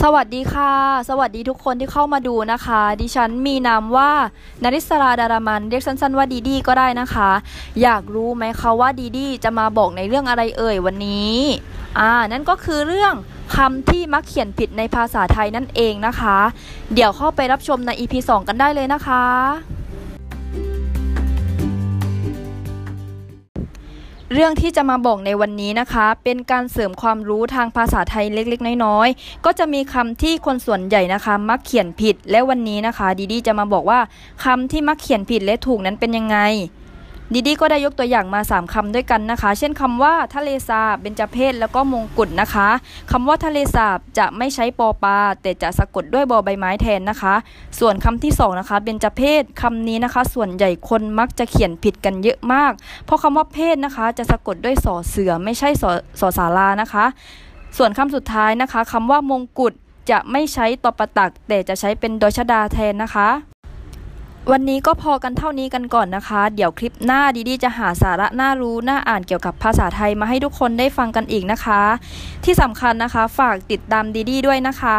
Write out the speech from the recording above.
สวัสดีค่ะ สวัสดีทุกคนที่เข้ามาดูนะคะ ดิฉันมีนามว่านาริสราดารามันเรียกสั้นๆว่าดีดีก็ได้นะคะ อยากรู้ไหมคะว่าดีดีจะมาบอกในเรื่องอะไรเอ่ยวันนี้อ่านั่นก็คือเรื่องคำที่มักเขียนผิดในภาษาไทยนั่นเองนะคะ เดี๋ยวเข้าไปรับชมใน EP 2 กันได้เลยนะคะ เรื่องที่จะมาบอกในวันนี้นะคะ เป็นการเสริมความรู้ทางภาษาไทยเล็กๆ น้อยๆ ก็จะมีคำที่คนส่วนใหญ่นะคะ มักเขียนผิดและวันนี้นะคะ ดีดีจะมาบอกว่าคำที่มักเขียนผิดและถูกนั้นเป็นยังไง ดีดีก็ได้ยกตัวอย่างมา 3คำด้วยกันนะคะ เช่นคำว่าทะเลสาบเบญจเพศแล้วก็มงกุฎนะคะคำว่าทะเลสาบจะไม่ใช้ปอปลาแต่จะสะกดด้วยบอใบไม้แทนนะคะ ส่วนคำที่2นะคะเบญจเพศคำนี้นะคะ ส่วนใหญ่คนมักจะเขียนผิดกันเยอะมาก เพราะคำว่าเพศนะคะ จะสะกดด้วยสอเสือไม่ใช่สอสอสารานะคะ ส่วนคำสุดท้ายนะคะคำว่ามงกุฎจะไม่ใช้ตอประตักแต่จะใช้เป็นดยชดาแทนนะคะ วันนี้ก็พอกันเท่านี้กันก่อนนะคะ เดี๋ยวคลิปหน้าดีดีจะหาสาระน่ารู้น่าอ่านเกี่ยวกับภาษาไทยมาให้ทุกคนได้ฟังกันอีกนะคะ ที่สำคัญนะคะ ฝากติดตามดีดีด้วยนะคะ